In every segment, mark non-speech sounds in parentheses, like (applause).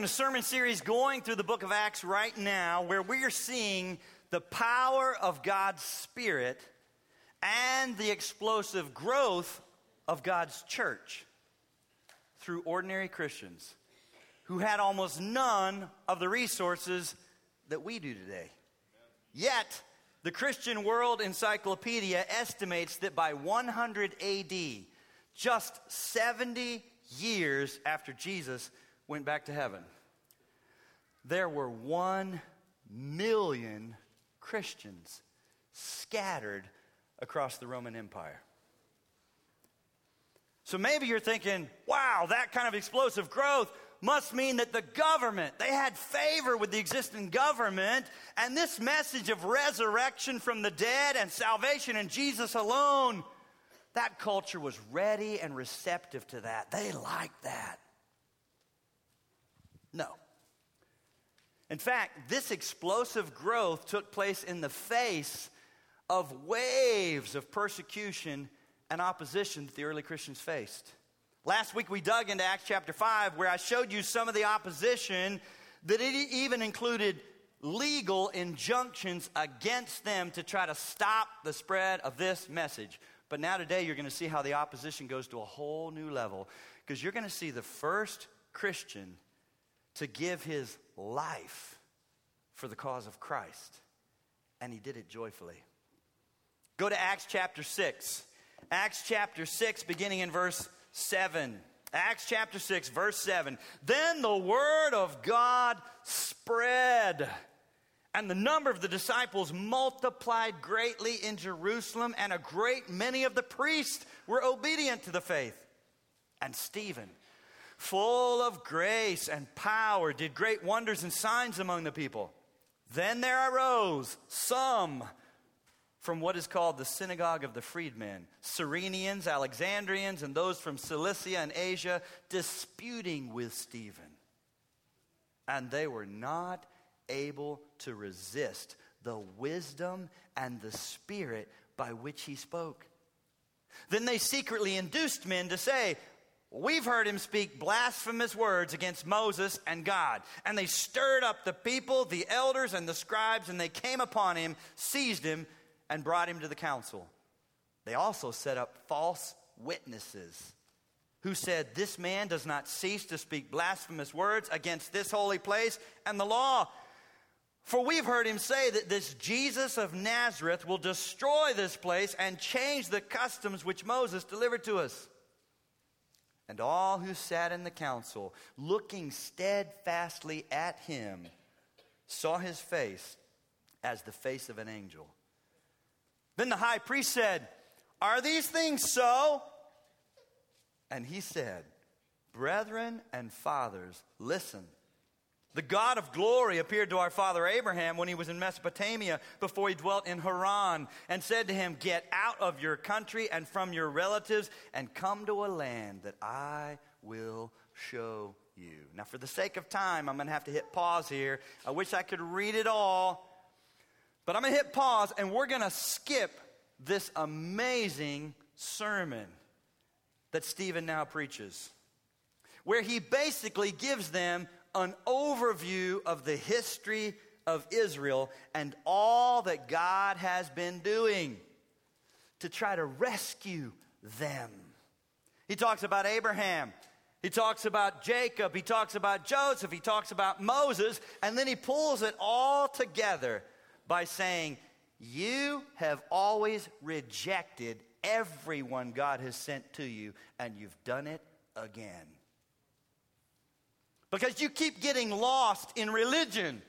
in a sermon series going through the book of Acts right now where we are seeing the power of God's Spirit and the explosive growth of God's church through ordinary Christians who had almost none of the resources that we do today. Yet, the Christian World Encyclopedia estimates that by 100 AD, just 70 years after Jesus went back to heaven, there were 1 million Christians scattered across the Roman Empire. So maybe you're thinking, wow, that kind of explosive growth must mean that the government, they had favor with the existing government, and this message of resurrection from the dead and salvation in Jesus alone, that culture was ready and receptive to that. They liked that. No. In fact, this explosive growth took place in the face of waves of persecution and opposition that the early Christians faced. Last week we dug into Acts chapter 5 where I showed you some of the opposition that it even included legal injunctions against them to try to stop the spread of this message. But now today you're going to see how the opposition goes to a whole new level because you're going to see the first Christian to give his life for the cause of Christ. And he did it joyfully. Go to Acts chapter 6. Acts chapter 6, beginning in verse 7. Acts chapter 6, verse 7. Then the word of God spread, and the number of the disciples multiplied greatly in Jerusalem, and a great many of the priests were obedient to the faith. And Stephen, full of grace and power, did great wonders and signs among the people. Then there arose some from what is called the synagogue of the freedmen Cyrenians, Alexandrians, and those from Cilicia and Asia disputing with Stephen. And they were not able to resist the wisdom and the spirit by which he spoke. Then they secretly induced men to say, We've heard him speak blasphemous words against Moses and God. And they stirred up the people, the elders, and the scribes, and they came upon him, seized him, and brought him to the council. They also set up false witnesses who said, This man does not cease to speak blasphemous words against this holy place and the law. For we've heard him say that this Jesus of Nazareth will destroy this place and change the customs which Moses delivered to us. And all who sat in the council, looking steadfastly at him, saw his face as the face of an angel. Then the high priest said, Are these things so? And he said, Brethren and fathers, listen. The God of glory appeared to our father Abraham when he was in Mesopotamia before he dwelt in Haran and said to him, Get out of your country and from your relatives and come to a land that I will show you. Now, for the sake of time, I'm going to have to hit pause here. I wish I could read it all, but I'm going to hit pause and we're going to skip this amazing sermon that Stephen now preaches, where he basically gives them an overview of the history of Israel and all that God has been doing to try to rescue them. He talks about Abraham. He talks about Jacob. He talks about Joseph. He talks about Moses. And then he pulls it all together by saying, You have always rejected everyone God has sent to you, and you've done it again. Because you keep getting lost in religion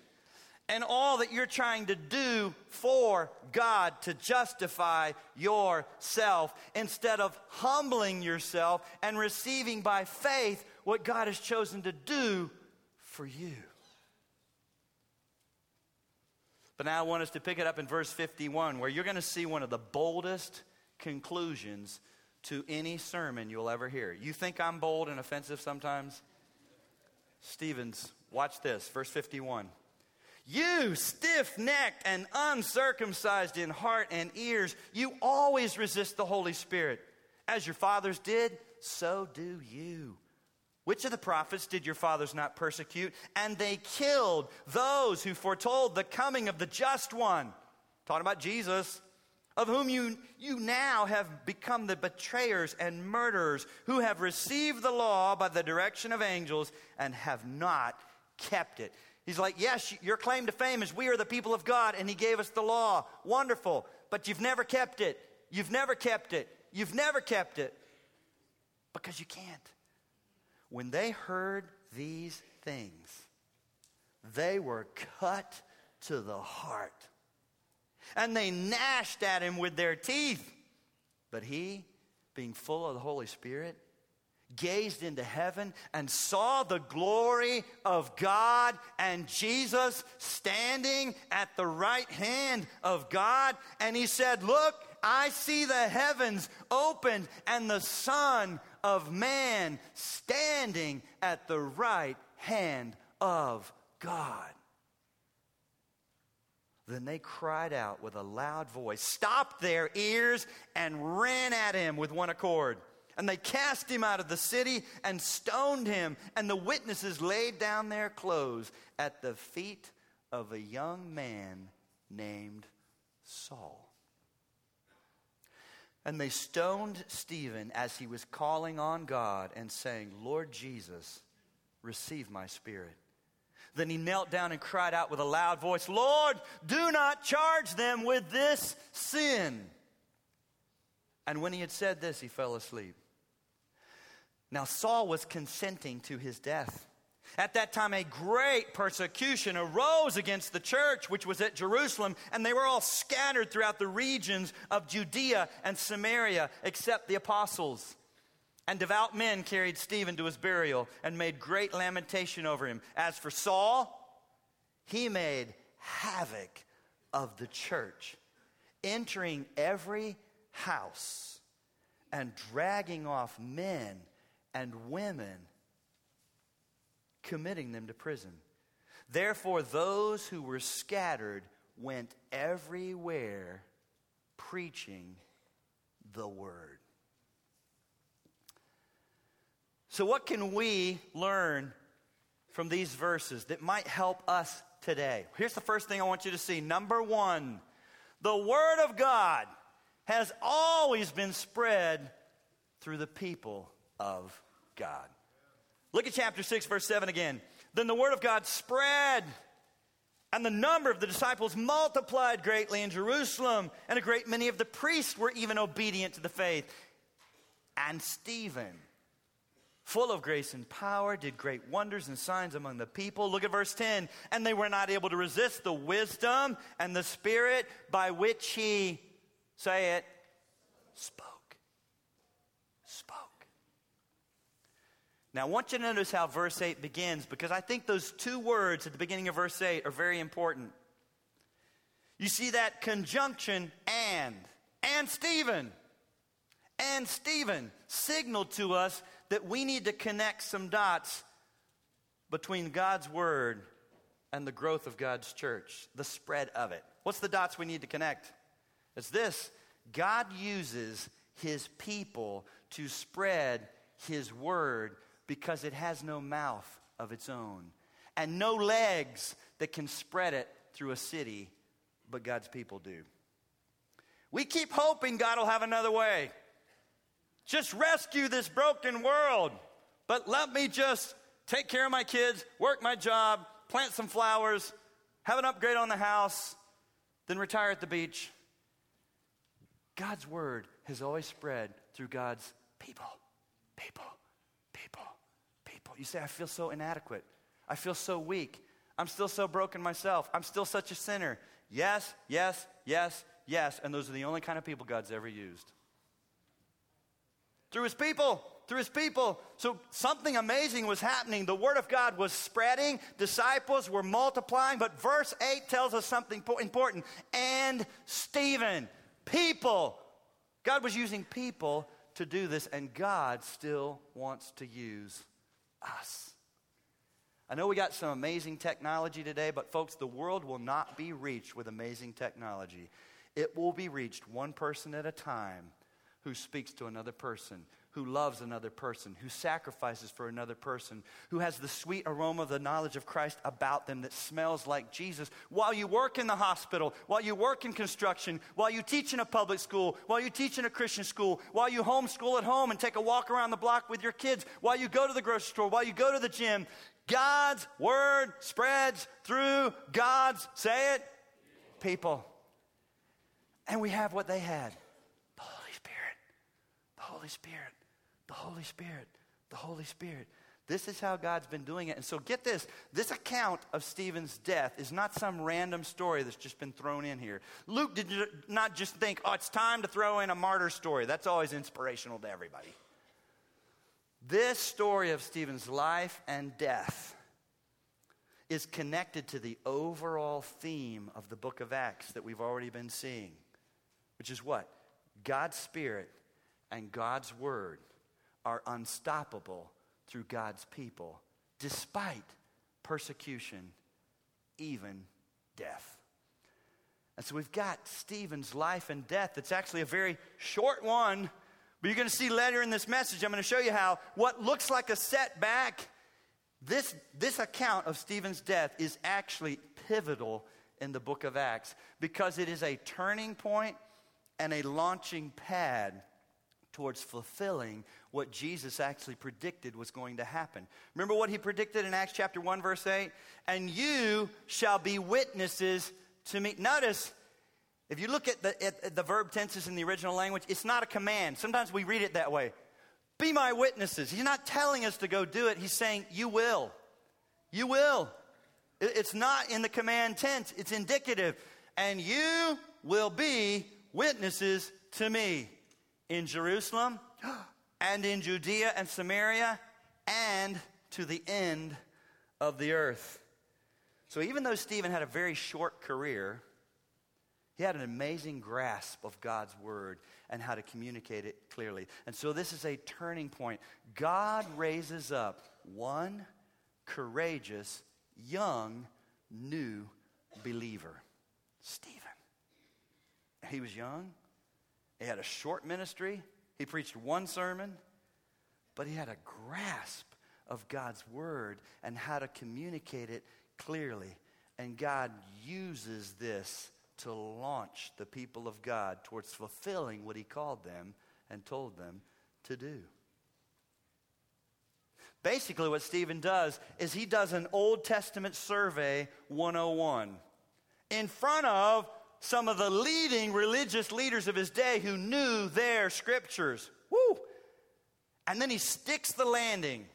and all that you're trying to do for God to justify yourself instead of humbling yourself and receiving by faith what God has chosen to do for you. But now I want us to pick it up in verse 51, where you're going to see one of the boldest conclusions to any sermon you'll ever hear. You think I'm bold and offensive sometimes? Stevens, watch this, verse 51. You stiff necked and uncircumcised in heart and ears, you always resist the Holy Spirit. As your fathers did, so do you. Which of the prophets did your fathers not persecute? And they killed those who foretold the coming of the just one. Talking about Jesus, of whom you, you now have become the betrayers and murderers, who have received the law by the direction of angels and have not kept it. He's like, Yes, your claim to fame is we are the people of God, and He gave us the law. Wonderful. But you've never kept it. You've never kept it. You've never kept it. Because you can't. When they heard these things, they were cut to the heart. And they gnashed at him with their teeth. But he, being full of the Holy Spirit, gazed into heaven and saw the glory of God and Jesus standing at the right hand of God. And he said, Look, I see the heavens opened and the Son of Man standing at the right hand of God. Then they cried out with a loud voice, stopped their ears, and ran at him with one accord. And they cast him out of the city and stoned him. And the witnesses laid down their clothes at the feet of a young man named Saul. And they stoned Stephen as he was calling on God and saying, Lord Jesus, receive my spirit. Then he knelt down and cried out with a loud voice, Lord, do not charge them with this sin. And when he had said this, he fell asleep. Now, Saul was consenting to his death. At that time, a great persecution arose against the church, which was at Jerusalem, and they were all scattered throughout the regions of Judea and Samaria, except the apostles. And devout men carried Stephen to his burial and made great lamentation over him. As for Saul, he made havoc of the church, entering every house and dragging off men and women committing them to prison. Therefore, those who were scattered went everywhere preaching the word. So, what can we learn from these verses that might help us today? Here's the first thing I want you to see. Number one, the Word of God has always been spread through the people of God. Look at chapter 6, verse 7 again. Then the word of God spread, and the number of the disciples multiplied greatly in Jerusalem, and a great many of the priests were even obedient to the faith. And Stephen, full of grace and power, did great wonders and signs among the people. Look at verse 10. And they were not able to resist the wisdom and the spirit by which he, say it, spoke. Spoke. Now, I want you to notice how verse 8 begins because I think those two words at the beginning of verse 8 are very important. You see that conjunction and, and Stephen, and Stephen signaled to us that we need to connect some dots between God's word and the growth of God's church, the spread of it. What's the dots we need to connect? It's this God uses his people to spread his word because it has no mouth of its own and no legs that can spread it through a city, but God's people do. We keep hoping God will have another way. Just rescue this broken world, but let me just take care of my kids, work my job, plant some flowers, have an upgrade on the house, then retire at the beach. God's word has always spread through God's people. People. People, people. You say, I feel so inadequate. I feel so weak. I'm still so broken myself. I'm still such a sinner. Yes, yes, yes, yes. And those are the only kind of people God's ever used. Through his people, through his people. So something amazing was happening. The word of God was spreading, disciples were multiplying. But verse 8 tells us something important. And Stephen, people. God was using people to do this, and God still wants to use us. I know we got some amazing technology today, but folks, the world will not be reached with amazing technology. It will be reached one person at a time who speaks to another person, who loves another person, who sacrifices for another person, who has the sweet aroma of the knowledge of Christ about them that smells like Jesus. While you work in the hospital, while you work in construction, while you teach in a public school, while you teach in a Christian school, while you homeschool at home and take a walk around the block with your kids, while you go to the grocery store, while you go to the gym, God's word spreads through God's, say it, people. And we have what they had the Holy Spirit. The Holy Spirit the Holy Spirit, the Holy Spirit. This is how God's been doing it. And so get this this account of Stephen's death is not some random story that's just been thrown in here. Luke did not just think, oh, it's time to throw in a martyr story. That's always inspirational to everybody. This story of Stephen's life and death is connected to the overall theme of the book of Acts that we've already been seeing, which is what? God's Spirit and God's Word are unstoppable through God's people, despite persecution, even death. And so we've got Stephen's life and death. It's actually a very short one, but you're going to see later in this message, I'm going to show you how what looks like a setback, this, this account of Stephen's death is actually pivotal in the book of Acts because it is a turning point and a launching pad towards fulfilling what Jesus actually predicted was going to happen. Remember what he predicted in Acts chapter 1, verse 8? And you shall be witnesses to me. Notice, if you look at the, at the verb tenses in the original language, it's not a command. Sometimes we read it that way. Be my witnesses. He's not telling us to go do it, he's saying, You will. You will. It's not in the command tense, it's indicative. And you will be witnesses to me in Jerusalem (gasps) and in Judea and Samaria and to the end of the earth. So even though Stephen had a very short career, he had an amazing grasp of God's word and how to communicate it clearly. And so this is a turning point. God raises up one courageous, young, new believer Stephen. He was young, he had a short ministry, he preached one sermon, but he had a grasp of God's word and how to communicate it clearly. And God uses this to launch the people of God towards fulfilling what he called them and told them to do. Basically, what Stephen does is he does an Old Testament survey 101 in front of some of the leading religious leaders of his day who knew their scriptures. Woo! And then he sticks the landing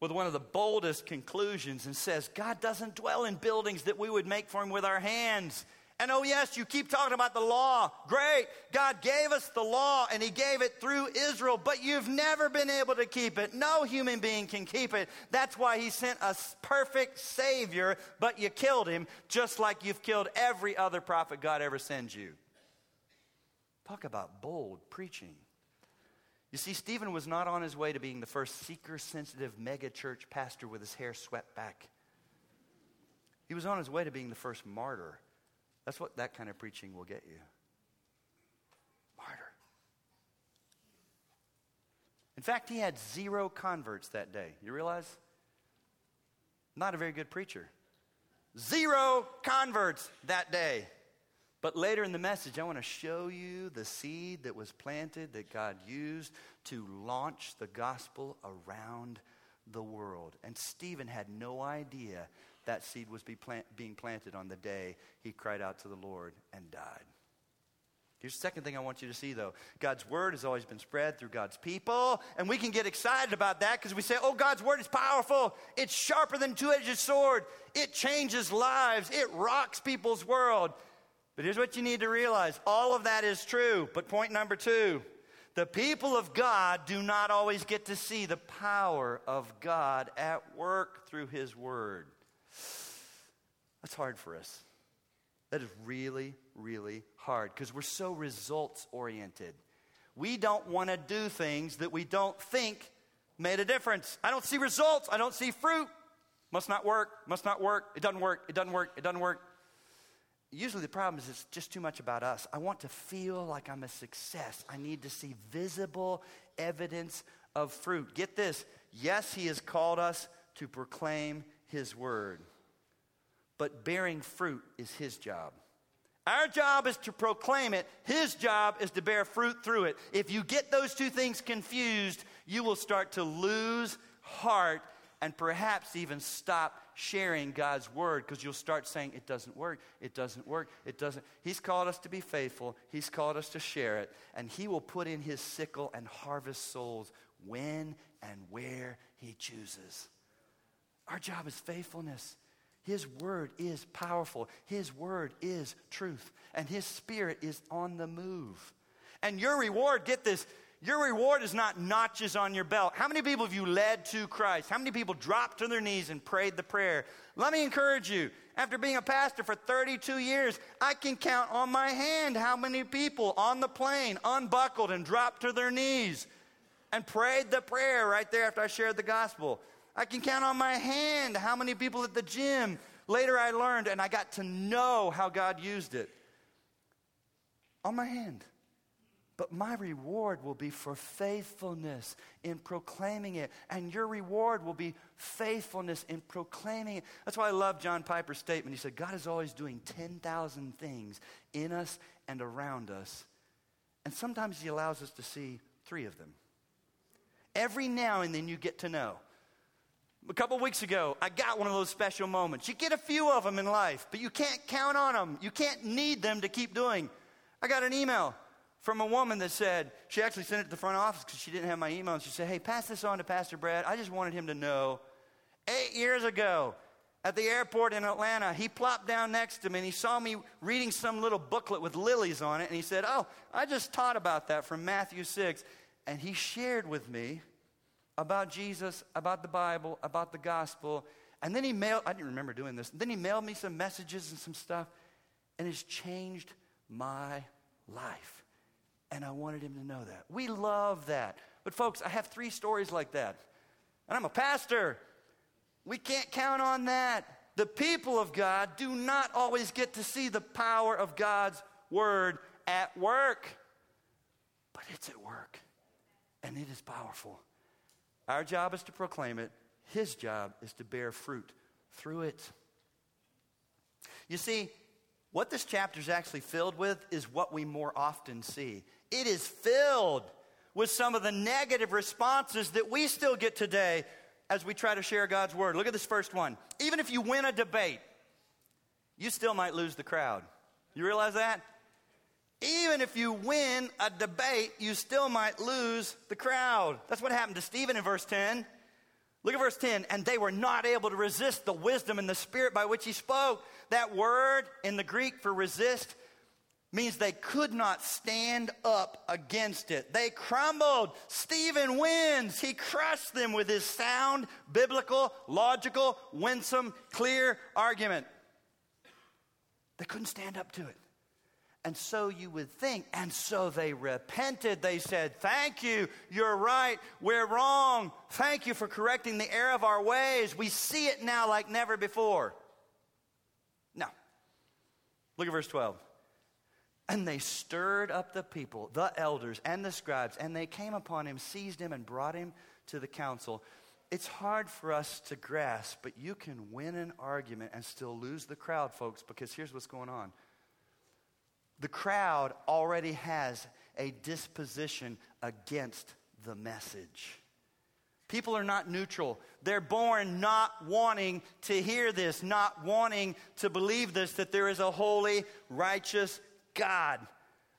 with one of the boldest conclusions and says, God doesn't dwell in buildings that we would make for him with our hands. And oh, yes, you keep talking about the law. Great. God gave us the law and He gave it through Israel, but you've never been able to keep it. No human being can keep it. That's why He sent a perfect Savior, but you killed Him, just like you've killed every other prophet God ever sends you. Talk about bold preaching. You see, Stephen was not on his way to being the first seeker sensitive mega church pastor with his hair swept back. He was on his way to being the first martyr that's what that kind of preaching will get you. Martyr. In fact, he had zero converts that day. You realize? Not a very good preacher. Zero converts that day. But later in the message, I want to show you the seed that was planted that God used to launch the gospel around the world. And Stephen had no idea that seed was be plant, being planted on the day he cried out to the Lord and died. Here's the second thing I want you to see, though. God's word has always been spread through God's people, and we can get excited about that because we say, oh, God's word is powerful. It's sharper than two edged sword. It changes lives, it rocks people's world. But here's what you need to realize all of that is true. But point number two the people of God do not always get to see the power of God at work through his word. That's hard for us. That is really, really hard because we're so results oriented. We don't want to do things that we don't think made a difference. I don't see results. I don't see fruit. Must not work. Must not work. It doesn't work. It doesn't work. It doesn't work. usually the problem is it's just too much about us. I want to feel like I'm a success. I need to see visible evidence of fruit. Get this yes, He has called us to proclaim His word, but bearing fruit is His job. Our job is to proclaim it. His job is to bear fruit through it. If you get those two things confused, you will start to lose heart and perhaps even stop sharing God's word because you'll start saying, It doesn't work, it doesn't work, it doesn't. He's called us to be faithful, He's called us to share it, and He will put in His sickle and harvest souls when and where He chooses. Our job is faithfulness. His word is powerful. His word is truth. And His spirit is on the move. And your reward, get this, your reward is not notches on your belt. How many people have you led to Christ? How many people dropped to their knees and prayed the prayer? Let me encourage you. After being a pastor for 32 years, I can count on my hand how many people on the plane unbuckled and dropped to their knees and prayed the prayer right there after I shared the gospel. I can count on my hand how many people at the gym. Later I learned and I got to know how God used it. On my hand. But my reward will be for faithfulness in proclaiming it. And your reward will be faithfulness in proclaiming it. That's why I love John Piper's statement. He said, God is always doing 10,000 things in us and around us. And sometimes He allows us to see three of them. Every now and then you get to know. A couple weeks ago, I got one of those special moments. You get a few of them in life, but you can't count on them. You can't need them to keep doing. I got an email from a woman that said, she actually sent it to the front office because she didn't have my email. And she said, Hey, pass this on to Pastor Brad. I just wanted him to know eight years ago at the airport in Atlanta, he plopped down next to me and he saw me reading some little booklet with lilies on it. And he said, Oh, I just taught about that from Matthew 6. And he shared with me about Jesus, about the Bible, about the gospel. And then he mailed, I didn't remember doing this. Then he mailed me some messages and some stuff. And it's changed my life. And I wanted him to know that. We love that. But, folks, I have three stories like that. And I'm a pastor. We can't count on that. The people of God do not always get to see the power of God's word at work, but it's at work, and it is powerful. Our job is to proclaim it, His job is to bear fruit through it. You see, what this chapter is actually filled with is what we more often see. It is filled with some of the negative responses that we still get today as we try to share God's word. Look at this first one. Even if you win a debate, you still might lose the crowd. You realize that? Even if you win a debate, you still might lose the crowd. That's what happened to Stephen in verse 10. Look at verse 10. And they were not able to resist the wisdom and the spirit by which he spoke. That word in the Greek for resist means they could not stand up against it. They crumbled. Stephen wins. He crushed them with his sound, biblical, logical, winsome, clear argument. They couldn't stand up to it. And so you would think, and so they repented. They said, Thank you, you're right, we're wrong. Thank you for correcting the error of our ways. We see it now like never before. Now, look at verse 12. And they stirred up the people, the elders, and the scribes, and they came upon him, seized him, and brought him to the council. It's hard for us to grasp, but you can win an argument and still lose the crowd, folks, because here's what's going on. The crowd already has a disposition against the message. People are not neutral. They're born not wanting to hear this, not wanting to believe this, that there is a holy, righteous, God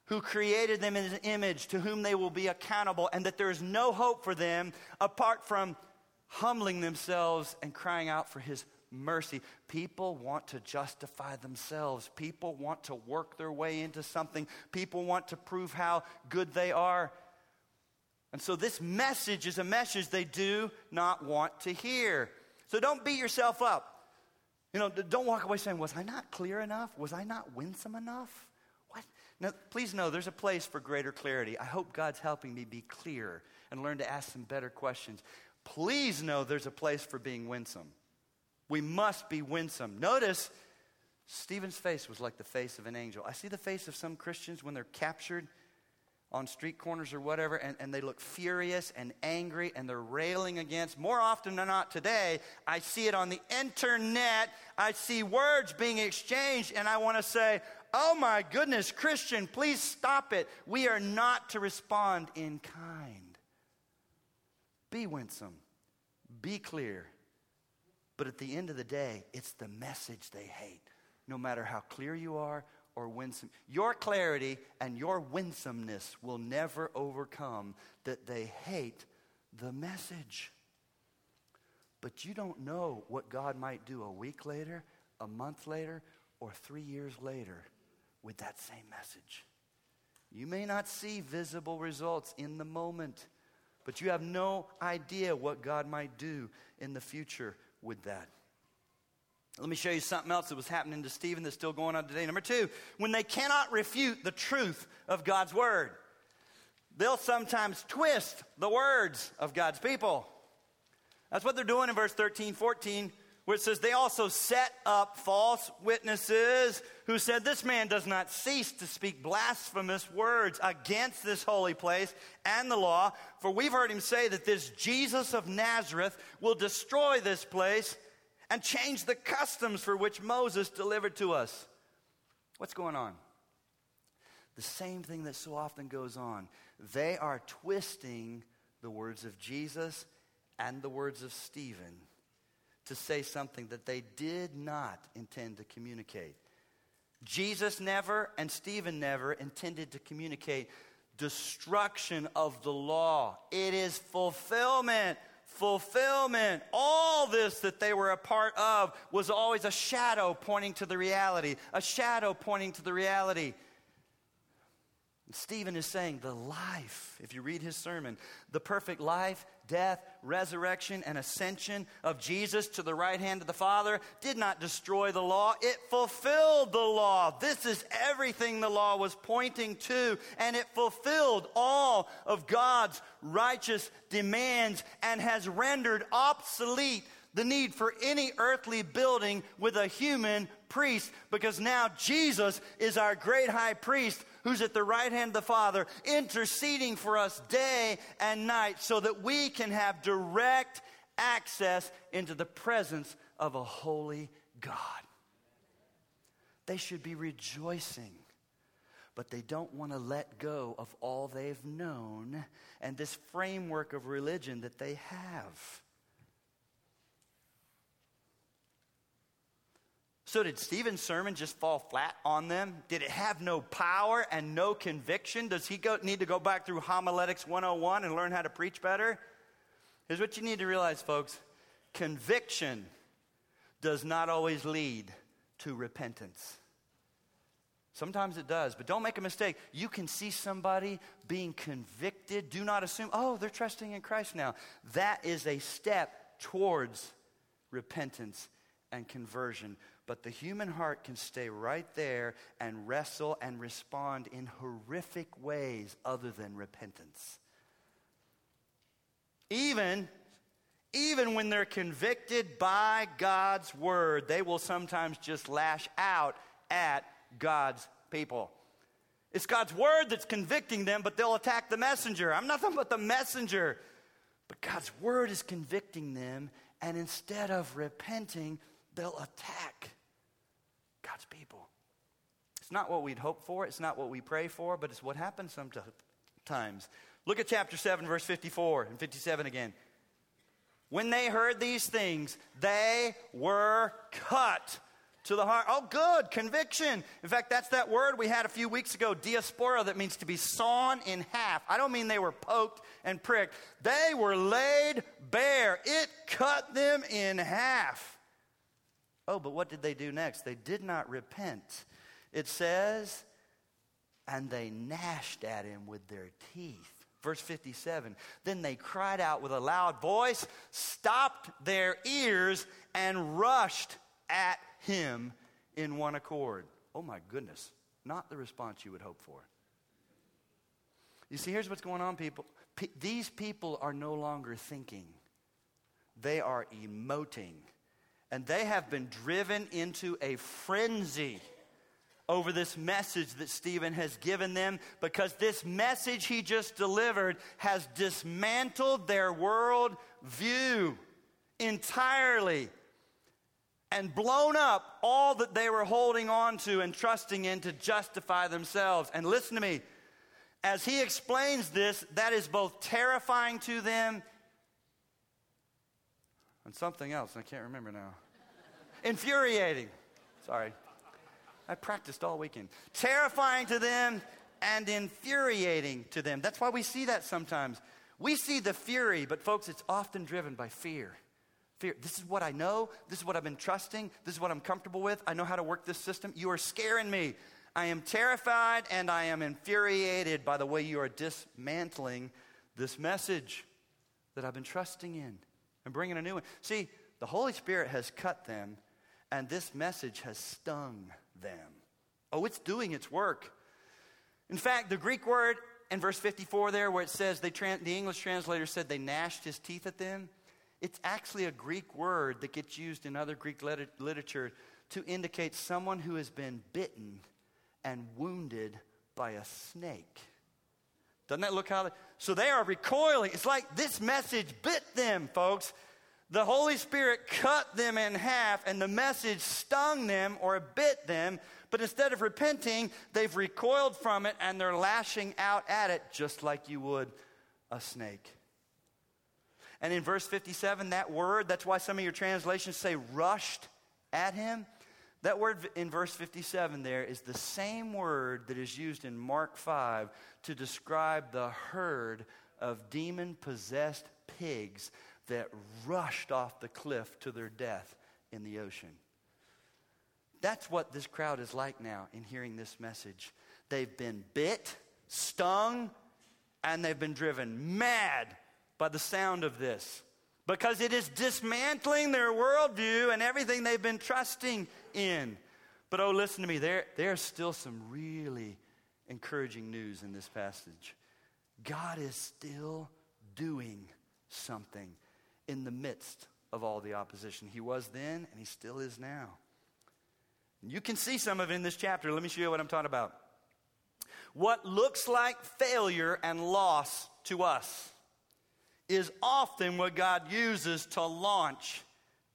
who created them in his image, to whom they will be accountable, and that there is no hope for them apart from humbling themselves and crying out for his mercy. People want to justify themselves. People want to work their way into something. People want to prove how good they are. And so, this message is a message they do not want to hear. So, don't beat yourself up. You know, don't walk away saying, Was I not clear enough? Was I not winsome enough? What? Now, please know there's a place for greater clarity. I hope God's helping me be clear and learn to ask some better questions. Please know there's a place for being winsome. We must be winsome. Notice Stephen's face was like the face of an angel. I see the face of some Christians when they're captured on street corners or whatever, and, and they look furious and angry and they're railing against. More often than not today, I see it on the internet. I see words being exchanged, and I want to say, Oh my goodness, Christian, please stop it. We are not to respond in kind. Be winsome, be clear. But at the end of the day, it's the message they hate, no matter how clear you are or winsome. Your clarity and your winsomeness will never overcome that they hate the message. But you don't know what God might do a week later, a month later, or three years later with that same message. You may not see visible results in the moment, but you have no idea what God might do in the future with that. Let me show you something else that was happening to Stephen that's still going on today. Number two, when they cannot refute the truth of God's word, they'll sometimes twist the words of God's people. That's what they're doing in verse 13, 14, where it says, They also set up false witnesses who said, This man does not cease to speak blasphemous words against this holy place and the law. For we've heard him say that this Jesus of Nazareth will destroy this place and change the customs for which Moses delivered to us. What's going on? The same thing that so often goes on. They are twisting the words of Jesus and the words of Stephen to say something that they did not intend to communicate. Jesus never and Stephen never intended to communicate destruction of the law. It is fulfillment fulfillment. All this that they were a part of was always a shadow pointing to the reality, a shadow pointing to the reality. Stephen is saying the life, if you read his sermon, the perfect life, death, resurrection, and ascension of Jesus to the right hand of the Father did not destroy the law. It fulfilled the law. This is everything the law was pointing to, and it fulfilled all of God's righteous demands and has rendered obsolete the need for any earthly building with a human priest because now Jesus is our great high priest who's at the right hand of the Father, interceding for us day and night so that we can have direct access into the presence of a holy God. They should be rejoicing, but they don't want to let go of all they've known and this framework of religion that they have. So, did Stephen's sermon just fall flat on them? Did it have no power and no conviction? Does he go, need to go back through Homiletics 101 and learn how to preach better? Here's what you need to realize, folks conviction does not always lead to repentance. Sometimes it does, but don't make a mistake. You can see somebody being convicted. Do not assume, oh, they're trusting in Christ now. That is a step towards repentance and conversion. But the human heart can stay right there and wrestle and respond in horrific ways other than repentance. Even, even when they're convicted by God's word, they will sometimes just lash out at God's people. It's God's word that's convicting them, but they'll attack the messenger. I'm nothing but the messenger. But God's word is convicting them, and instead of repenting, they'll attack God's people. It's not what we'd hope for, it's not what we pray for, but it's what happens sometimes. Look at chapter 7, verse 54 and 57 again. When they heard these things, they were cut to the heart. Oh, good, conviction. In fact, that's that word we had a few weeks ago, diaspora, that means to be sawn in half. I don't mean they were poked and pricked, they were laid bare. It cut them in half. Oh, but what did they do next? They did not repent. It says, and they gnashed at him with their teeth. Verse 57 Then they cried out with a loud voice, stopped their ears, and rushed at him in one accord. Oh my goodness, not the response you would hope for. You see, here's what's going on, people. P- these people are no longer thinking, they are emoting And they have been driven into a frenzy over this message that Stephen has given them because this message he just delivered has dismantled their world view entirely and blown up all that they were holding on to and trusting in to justify themselves. And listen to me, as he explains this, that is both terrifying to them and something else, I can't remember now. Infuriating. Sorry. I practiced all weekend. Terrifying to them and infuriating to them. That's why we see that sometimes. We see the fury, but folks, it's often driven by fear. Fear. This is what I know. This is what I've been trusting. This is what I'm comfortable with. I know how to work this system. You are scaring me. I am terrified and I am infuriated by the way you are dismantling this message that I've been trusting in and bringing a new one. See, the Holy Spirit has cut them, and this message has stung them. Oh, it's doing its work. In fact, the Greek word in verse 54 there, where it says they the English translator said they gnashed his teeth at them, it's actually a Greek word that gets used in other Greek lit- literature to indicate someone who has been bitten and wounded by a snake. Doesn't that look how? They, so they are recoiling. It's like this message bit them, folks. The Holy Spirit cut them in half, and the message stung them or bit them. But instead of repenting, they've recoiled from it and they're lashing out at it just like you would a snake. And in verse 57, that word, that's why some of your translations say rushed at him. That word in verse 57 there is the same word that is used in Mark 5 to describe the herd of demon possessed pigs that rushed off the cliff to their death in the ocean. That's what this crowd is like now in hearing this message. They've been bit, stung, and they've been driven mad by the sound of this because it is dismantling their worldview and everything they've been trusting in. But oh, listen to me, there, there's still some really encouraging news in this passage. God is still doing something in the midst of all the opposition. He was then, and He still is now. You can see some of it in this chapter. Let me show you what I'm talking about. What looks like failure and loss to us is often what God uses to launch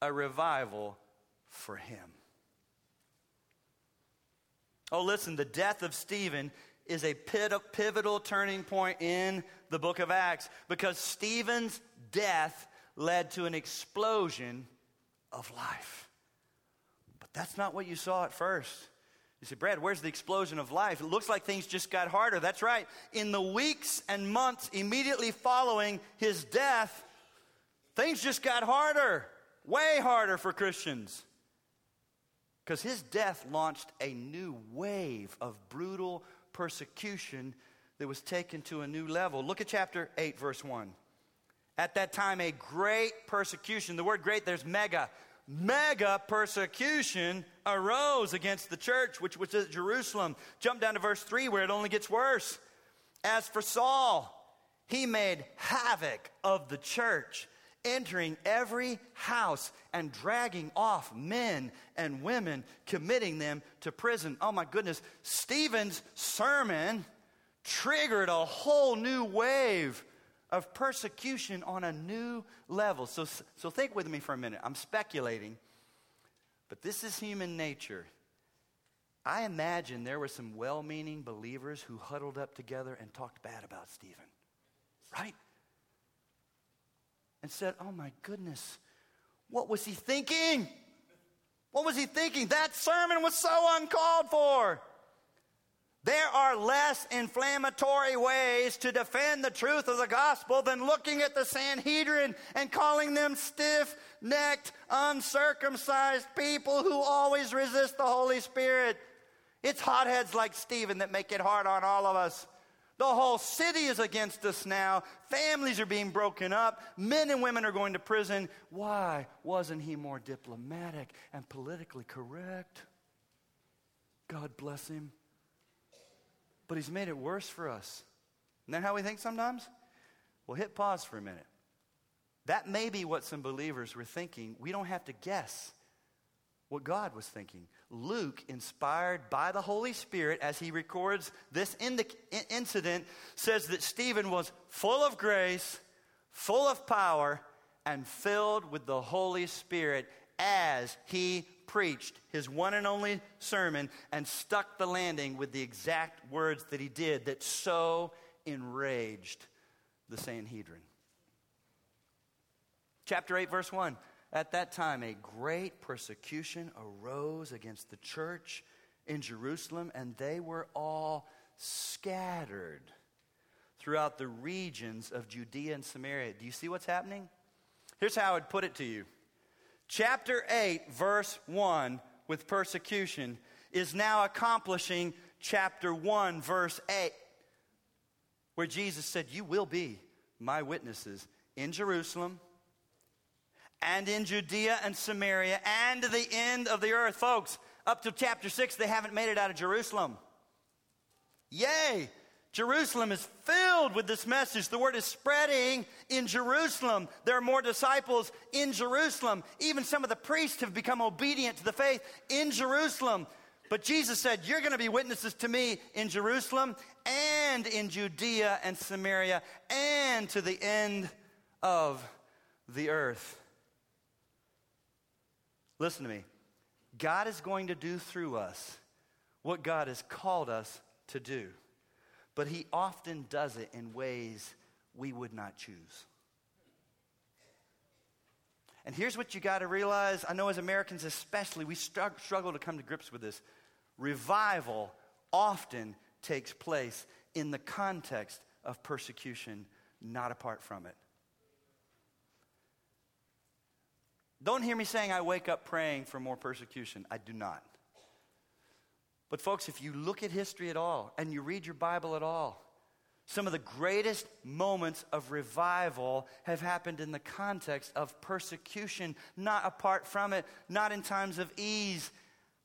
a revival for Him. Oh, listen, the death of Stephen is a pivotal turning point in the book of Acts because Stephen's death led to an explosion of life. But that's not what you saw at first. You say, Brad, where's the explosion of life? It looks like things just got harder. That's right. In the weeks and months immediately following his death, things just got harder, way harder for Christians. Because his death launched a new wave of brutal persecution that was taken to a new level. Look at chapter 8, verse 1. At that time, a great persecution, the word great, there's mega, mega persecution arose against the church, which was at Jerusalem. Jump down to verse 3 where it only gets worse. As for Saul, he made havoc of the church, entering every house and dragging off men and women, committing them to prison. Oh my goodness. Stephen's sermon triggered a whole new wave of persecution on a new level. So, so think with me for a minute. I'm speculating, but this is human nature. I imagine there were some well meaning believers who huddled up together and talked bad about Stephen, right? And said, Oh my goodness, what was he thinking? What was he thinking? That sermon was so uncalled for. There are less inflammatory ways to defend the truth of the gospel than looking at the Sanhedrin and calling them stiff necked, uncircumcised people who always resist the Holy Spirit. It's hotheads like Stephen that make it hard on all of us. The whole city is against us now. Families are being broken up. Men and women are going to prison. Why wasn't he more diplomatic and politically correct? God bless him but he's made it worse for us. Isn't that how we think sometimes? Well, hit pause for a minute. That may be what some believers were thinking. We don't have to guess what God was thinking. Luke, inspired by the Holy Spirit as he records this incident, says that Stephen was full of grace, full of power, and filled with the Holy Spirit as he preached his one and only sermon and stuck the landing with the exact words that he did that so enraged the Sanhedrin. Chapter 8, verse 1. At that time, a great persecution arose against the church in Jerusalem, and they were all scattered throughout the regions of Judea and Samaria. Do you see what's happening? Here's how I would put it to you. Chapter 8, verse 1, with persecution, is now accomplishing chapter 1, verse 8, where Jesus said, You will be my witnesses in Jerusalem and in Judea and Samaria and to the end of the earth. Folks, up to chapter 6, they haven't made it out of Jerusalem. Yay! Jerusalem is filled with this message. The word is spreading in Jerusalem. There are more disciples in Jerusalem. Even some of the priests have become obedient to the faith in Jerusalem. But Jesus said, You're going to be witnesses to me in Jerusalem and in Judea and Samaria and to the end of the earth. Listen to me. God is going to do through us what God has called us to do, but He often does it in ways we would not choose. And here's what you got to realize I know as Americans, especially, we struggle to come to grips with this. Revival often takes place in the context of persecution, not apart from it. Don't hear me saying I wake up praying for more persecution. I do not. But, folks, if you look at history at all and you read your Bible at all, some of the greatest moments of revival have happened in the context of persecution, not apart from it, not in times of ease,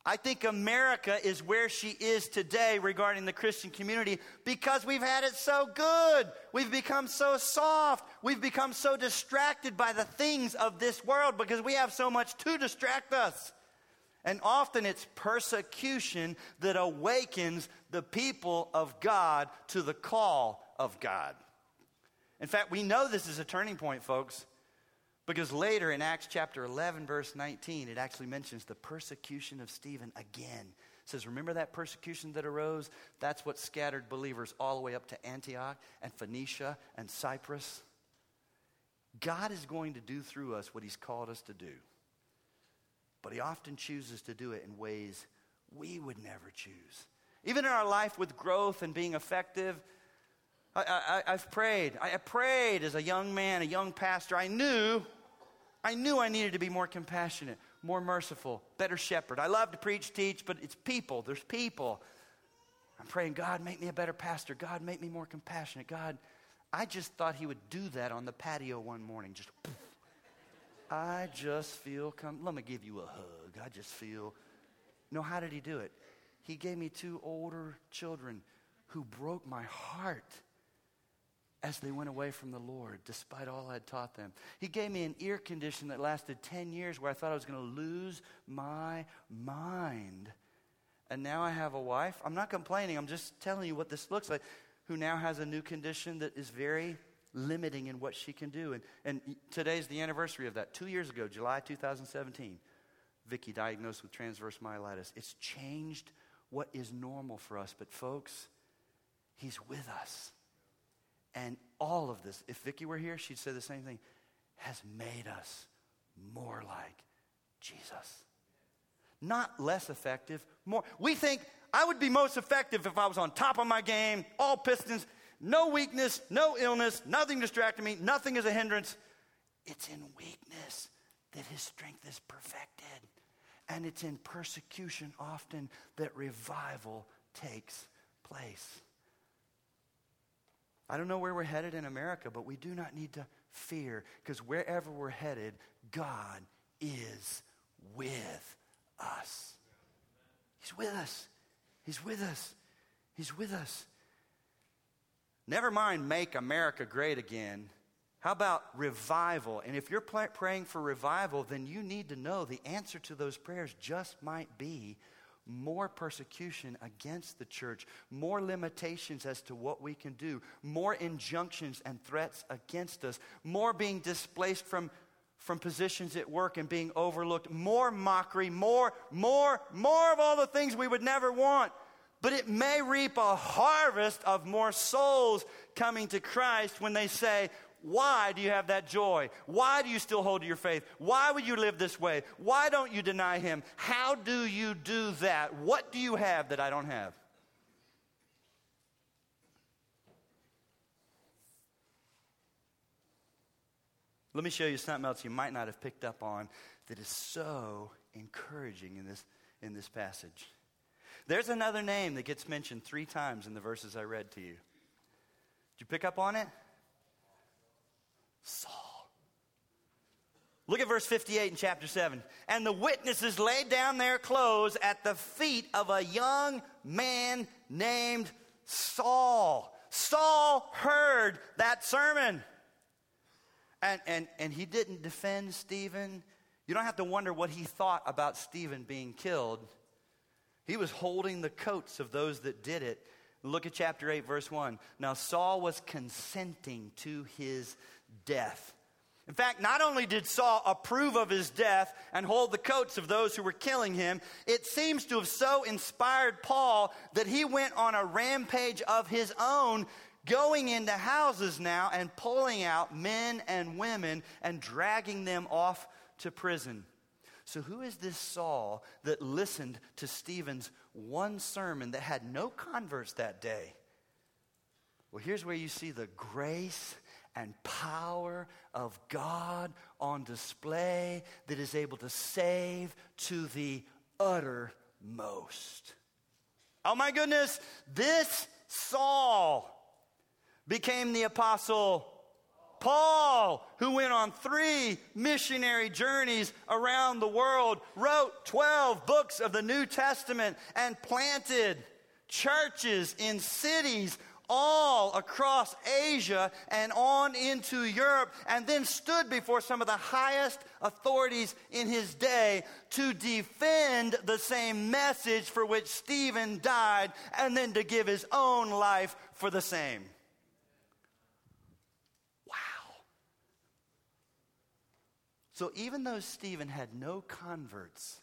I think America is where she is today regarding the Christian community because we've had it so good. We've become so soft. We've become so distracted by the things of this world because we have so much to distract us. And often it's persecution that awakens the people of God to the call of God. In fact, we know this is a turning point, folks. Because later in Acts chapter 11, verse 19, it actually mentions the persecution of Stephen again. It says, Remember that persecution that arose? That's what scattered believers all the way up to Antioch and Phoenicia and Cyprus. God is going to do through us what He's called us to do. But He often chooses to do it in ways we would never choose. Even in our life with growth and being effective, I, have prayed. I prayed as a young man, a young pastor. I knew I knew I needed to be more compassionate, more merciful, better shepherd. I love to preach, teach, but it's people. There's people. I'm praying, God, make me a better pastor. God, make me more compassionate. God, I just thought He would do that on the patio one morning. Just, poof. I just feel, come, let me give you a hug. I just feel. No, how did He do it? He gave me two older children who broke my heart as they went away from the Lord, despite all I'd taught them. He gave me an ear condition that lasted 10 years where I thought I was going to lose my mind. And now I have a wife. I'm not complaining, I'm just telling you what this looks like, who now has a new condition that is very limiting in what she can do. And, and today's the anniversary of that. Two years ago, July 2017, Vicky diagnosed with transverse myelitis. It's changed what is normal for us. But, folks, He's with us. And all of this, if Vicki were here, she'd say the same thing, has made us more like Jesus. Not less effective, more. We think I would be most effective if I was on top of my game, all pistons, no weakness, no illness, nothing distracting me, nothing is a hindrance. It's in weakness that his strength is perfected. And it's in persecution often that revival takes place. I don't know where we're headed in America, but we do not need to fear because wherever we're headed, God is with us. He's with us. He's with us. He's with us. Never mind make America great again. How about revival? And if you're praying for revival, then you need to know the answer to those prayers just might be more persecution against the church, more limitations as to what we can do, more injunctions and threats against us, more being displaced from, from positions at work and being overlooked, more mockery, more, more, more of all the things we would never want. But it may reap a harvest of more souls coming to Christ when they say, why do you have that joy? Why do you still hold to your faith? Why would you live this way? Why don't you deny him? How do you do that? What do you have that I don't have? Let me show you something else you might not have picked up on that is so encouraging in this, in this passage. There's another name that gets mentioned three times in the verses I read to you. Did you pick up on it? Saul. Look at verse 58 in chapter 7. And the witnesses laid down their clothes at the feet of a young man named Saul. Saul heard that sermon. And, and, and he didn't defend Stephen. You don't have to wonder what he thought about Stephen being killed. He was holding the coats of those that did it. Look at chapter 8, verse 1. Now, Saul was consenting to his death. In fact, not only did Saul approve of his death and hold the coats of those who were killing him, it seems to have so inspired Paul that he went on a rampage of his own, going into houses now and pulling out men and women and dragging them off to prison. So, who is this Saul that listened to Stephen's one sermon that had no converts that day? Well, here's where you see the grace and power of God on display that is able to save to the uttermost. Oh my goodness, this Saul became the apostle Paul, who went on three missionary journeys around the world, wrote 12 books of the New Testament, and planted churches in cities all across Asia and on into Europe, and then stood before some of the highest authorities in his day to defend the same message for which Stephen died, and then to give his own life for the same. So even though Stephen had no converts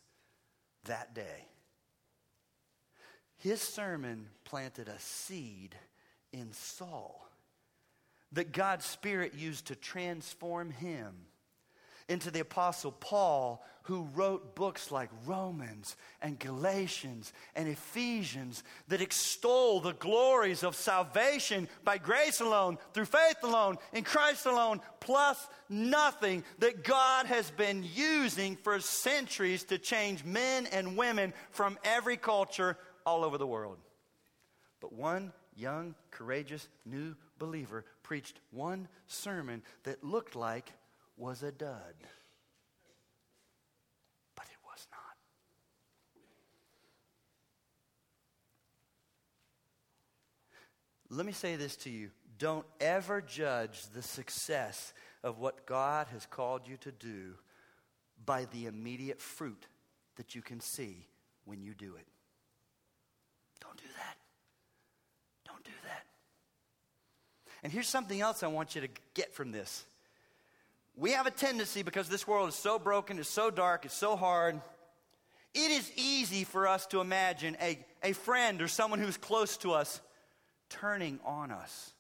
that day, his sermon planted a seed in Saul that God's Spirit used to transform him into the Apostle Paul, who wrote books like Romans and Galatians and Ephesians that extol the glories of salvation by grace alone, through faith alone, in Christ alone, plus nothing that God has been using for centuries to change men and women from every culture all over the world. But one young, courageous, new believer preached one sermon that looked like was a dud. But it was not. Let me say this to you. Don't ever judge the success of what God has called you to do by the immediate fruit that you can see when you do it. Don't do that. Don't do that. And here's something else I want you to get from this. We have a tendency, because this world is so broken, it's so dark, it's so hard, it is easy for us to imagine a, a friend or someone who's close to us turning on us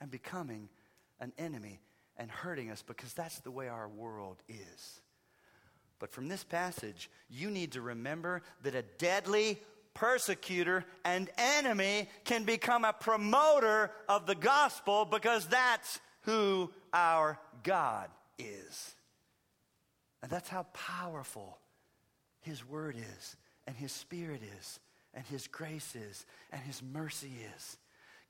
and becoming an enemy and hurting us because that's the way our world is. But from this passage, you need to remember that a deadly persecutor and enemy can become a promoter of the gospel because that's who our God is. And that's how powerful His Word is, and His Spirit is, and His grace is, and His mercy is.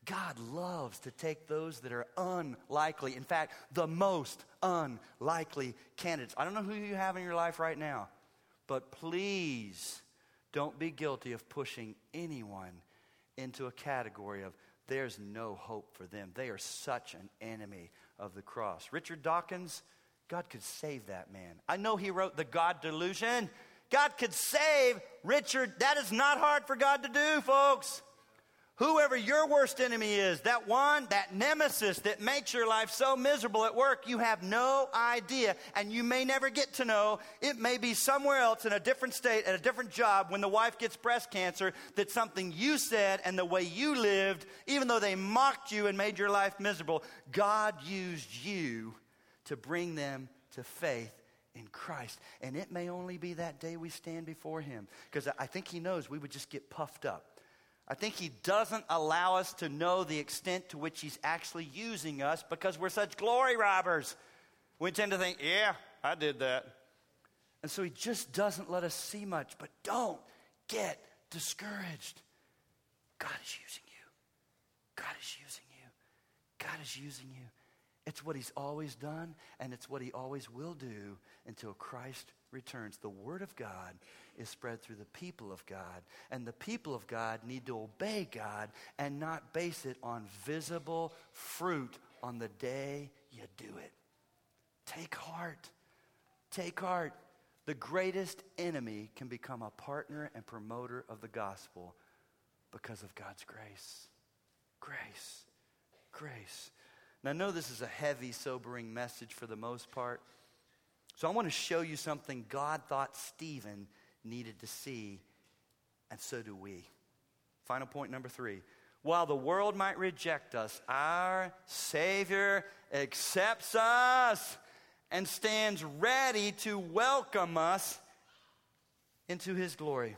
God loves to take those that are unlikely, in fact, the most unlikely candidates. I don't know who you have in your life right now, but please don't be guilty of pushing anyone into a category of there's no hope for them. They are such an enemy of the cross. Richard Dawkins, God could save that man. I know he wrote The God Delusion. God could save Richard. That is not hard for God to do, folks. Whoever your worst enemy is, that one, that nemesis that makes your life so miserable at work, you have no idea, and you may never get to know. It may be somewhere else in a different state, at a different job, when the wife gets breast cancer, that something you said and the way you lived, even though they mocked you and made your life miserable, God used you to bring them to faith in Christ. And it may only be that day we stand before Him, because I think He knows we would just get puffed up I think he doesn't allow us to know the extent to which he's actually using us because we're such glory robbers. We tend to think, yeah, I did that. And so he just doesn't let us see much. But don't get discouraged. God is using you. God is using you. God is using you. It's what he's always done, and it's what he always will do until Christ returns. The Word of God is spread through the people of God. And the people of God need to obey God and not base it on visible fruit on the day you do it. Take heart. Take heart. The greatest enemy can become a partner and promoter of the gospel because of God's grace. Grace. Grace. Now, I know this is a heavy, sobering message for the most part. So I want to show you something God thought Stephen needed to see, and so do we. Final point number three. While the world might reject us, our Savior accepts us and stands ready to welcome us into His glory.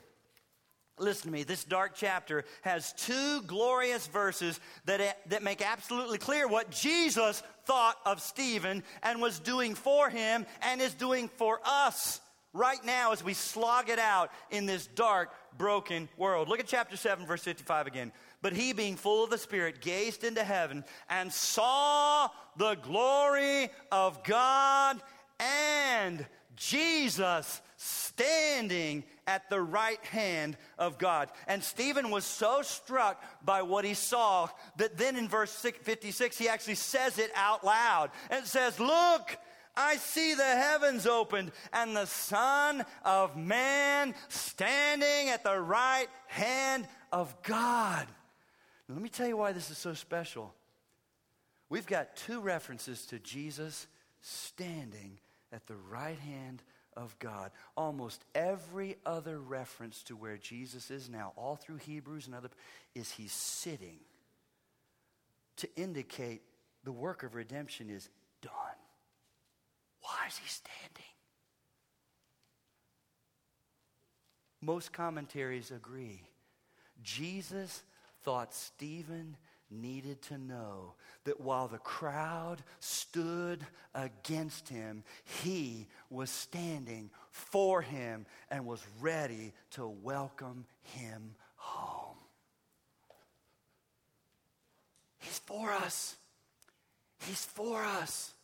Listen to me, this dark chapter has two glorious verses that, that make absolutely clear what Jesus thought of Stephen and was doing for him and is doing for us right now as we slog it out in this dark, broken world. Look at chapter 7, verse 55 again. But he, being full of the Spirit, gazed into heaven and saw the glory of God and Jesus standing at the right hand of God. And Stephen was so struck by what he saw that then in verse 56, he actually says it out loud. And says, Look, I see the heavens opened and the Son of Man standing at the right hand of God. Now, let me tell you why this is so special. We've got two references to Jesus standing at the right hand of God. Almost every other reference to where Jesus is now, all through Hebrews and other, is he's sitting to indicate the work of redemption is done. Why is he standing? Most commentaries agree. Jesus thought Stephen needed to know that while the crowd stood against him, he was standing for him and was ready to welcome him home. He's for us. He's for us.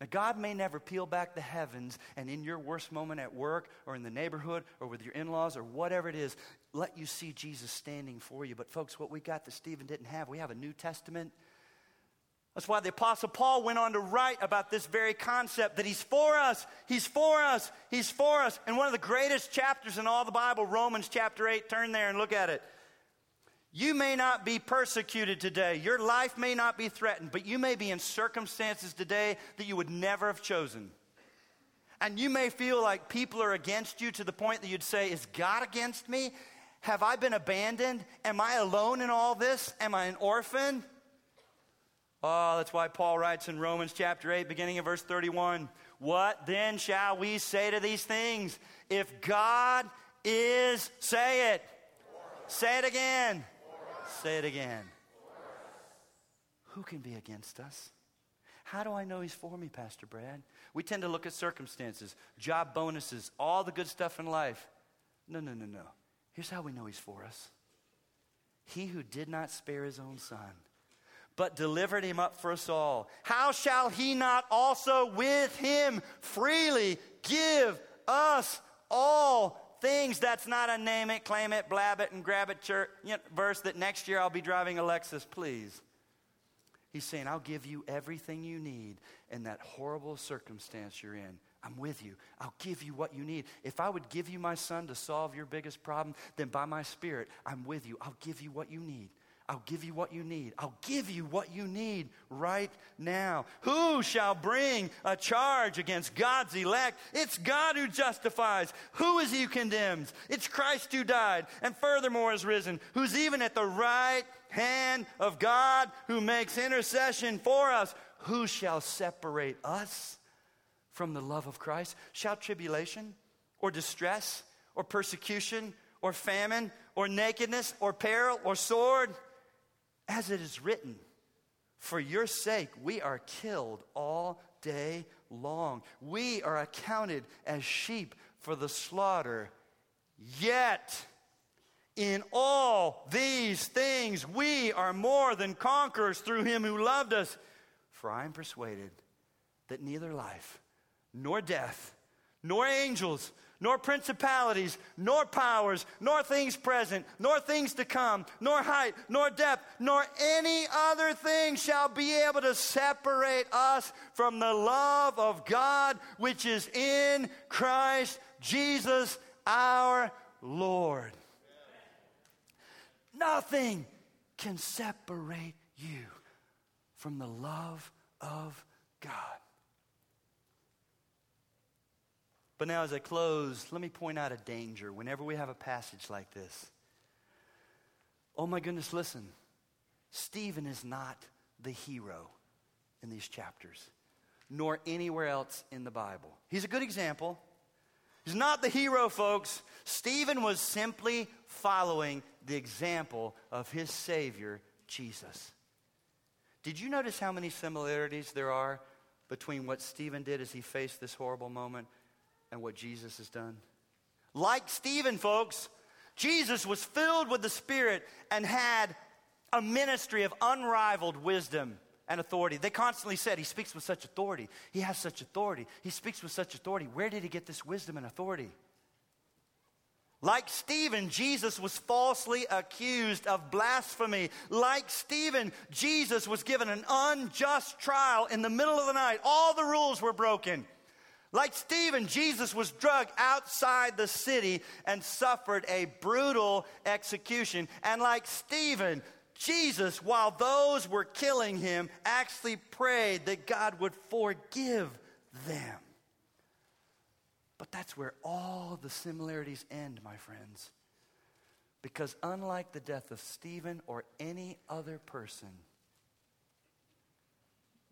Now, God may never peel back the heavens and in your worst moment at work or in the neighborhood or with your in laws or whatever it is, let you see Jesus standing for you. But, folks, what we got that Stephen didn't have, we have a New Testament. That's why the Apostle Paul went on to write about this very concept that He's for us, He's for us, He's for us. And one of the greatest chapters in all the Bible, Romans chapter 8, turn there and look at it. You may not be persecuted today. Your life may not be threatened, but you may be in circumstances today that you would never have chosen. And you may feel like people are against you to the point that you'd say, Is God against me? Have I been abandoned? Am I alone in all this? Am I an orphan? Oh, that's why Paul writes in Romans chapter 8, beginning of verse 31 What then shall we say to these things? If God is, say it. Say it again. Say it again. Who can be against us? How do I know he's for me, Pastor Brad? We tend to look at circumstances, job bonuses, all the good stuff in life. No, no, no, no. Here's how we know he's for us He who did not spare his own son, but delivered him up for us all, how shall he not also with him freely give us all things. That's not a name it, claim it, blab it, and grab it church, you know, verse that next year I'll be driving a Lexus, please. He's saying, I'll give you everything you need in that horrible circumstance you're in. I'm with you. I'll give you what you need. If I would give you my son to solve your biggest problem, then by my spirit, I'm with you. I'll give you what you need. I'll give you what you need. I'll give you what you need right now. Who shall bring a charge against God's elect? It's God who justifies. Who is he who condemns? It's Christ who died and furthermore is risen, who's even at the right hand of God who makes intercession for us. Who shall separate us from the love of Christ? Shall tribulation or distress or persecution or famine or nakedness or peril or sword? As it is written, for your sake we are killed all day long. We are accounted as sheep for the slaughter. Yet, in all these things, we are more than conquerors through him who loved us. For I am persuaded that neither life, nor death, nor angels, nor principalities, nor powers, nor things present, nor things to come, nor height, nor depth, nor any other thing shall be able to separate us from the love of God which is in Christ Jesus our Lord. Nothing can separate you from the love of God. But now, as I close, let me point out a danger whenever we have a passage like this. Oh my goodness, listen. Stephen is not the hero in these chapters, nor anywhere else in the Bible. He's a good example. He's not the hero, folks. Stephen was simply following the example of his Savior, Jesus. Did you notice how many similarities there are between what Stephen did as he faced this horrible moment and what Jesus has done. Like Stephen, folks, Jesus was filled with the Spirit and had a ministry of unrivaled wisdom and authority. They constantly said, He speaks with such authority. He has such authority. He speaks with such authority. Where did he get this wisdom and authority? Like Stephen, Jesus was falsely accused of blasphemy. Like Stephen, Jesus was given an unjust trial in the middle of the night. All the rules were broken. Like Stephen, Jesus was drugged outside the city and suffered a brutal execution. And like Stephen, Jesus, while those were killing him, actually prayed that God would forgive them. But that's where all the similarities end, my friends. Because unlike the death of Stephen or any other person,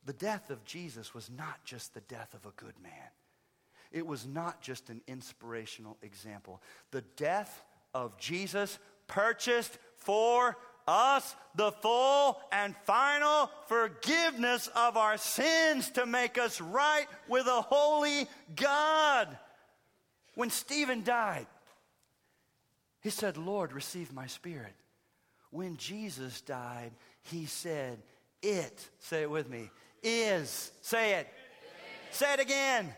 the death of Jesus was not just the death of a good man. It was not just an inspirational example. The death of Jesus purchased for us the full and final forgiveness of our sins to make us right with a holy God. When Stephen died, he said, Lord, receive my spirit. When Jesus died, he said, It, say it with me, is, say it, say it again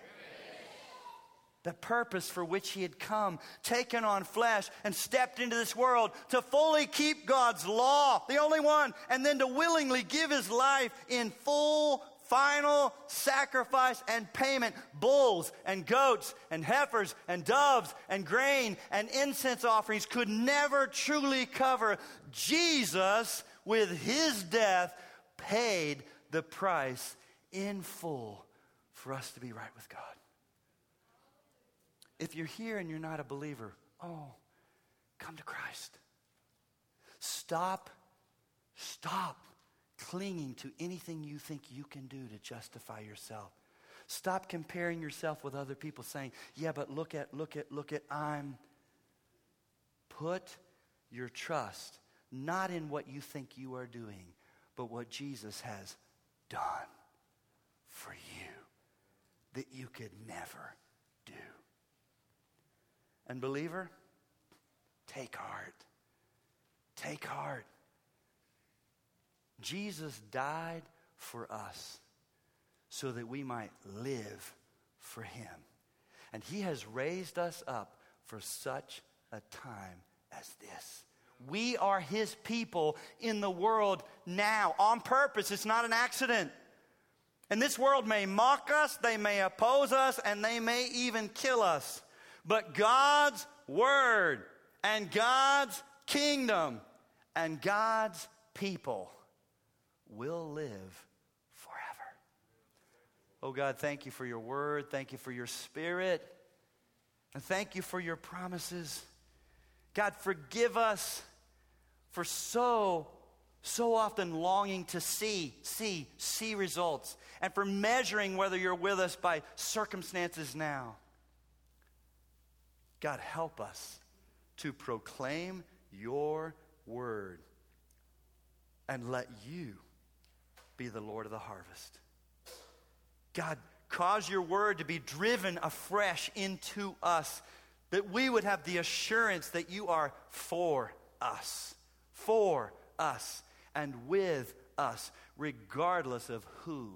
the purpose for which he had come, taken on flesh, and stepped into this world to fully keep God's law, the only one, and then to willingly give his life in full, final sacrifice and payment bulls and goats and heifers and doves and grain and incense offerings could never truly cover. Jesus, with his death, paid the price in full for us to be right with God. If you're here and you're not a believer, oh, come to Christ. Stop, stop clinging to anything you think you can do to justify yourself. Stop comparing yourself with other people saying, yeah, but look at, look at, look at, I'm. Put your trust not in what you think you are doing, but what Jesus has done for you that you could never do. And, believer, take heart. Take heart. Jesus died for us so that we might live for him. And he has raised us up for such a time as this. We are his people in the world now on purpose. It's not an accident. And this world may mock us, they may oppose us, and they may even kill us. But God's word and God's kingdom and God's people will live forever. Oh God, thank you for your word. Thank you for your spirit. And thank you for your promises. God, forgive us for so, so often longing to see, see, see results, and for measuring whether you're with us by circumstances now. God, help us to proclaim your word and let you be the Lord of the harvest. God, cause your word to be driven afresh into us, that we would have the assurance that you are for us, for us, and with us, regardless of who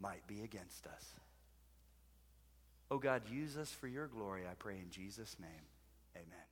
might be against us. Oh God, use us for your glory, I pray in Jesus' name. Amen.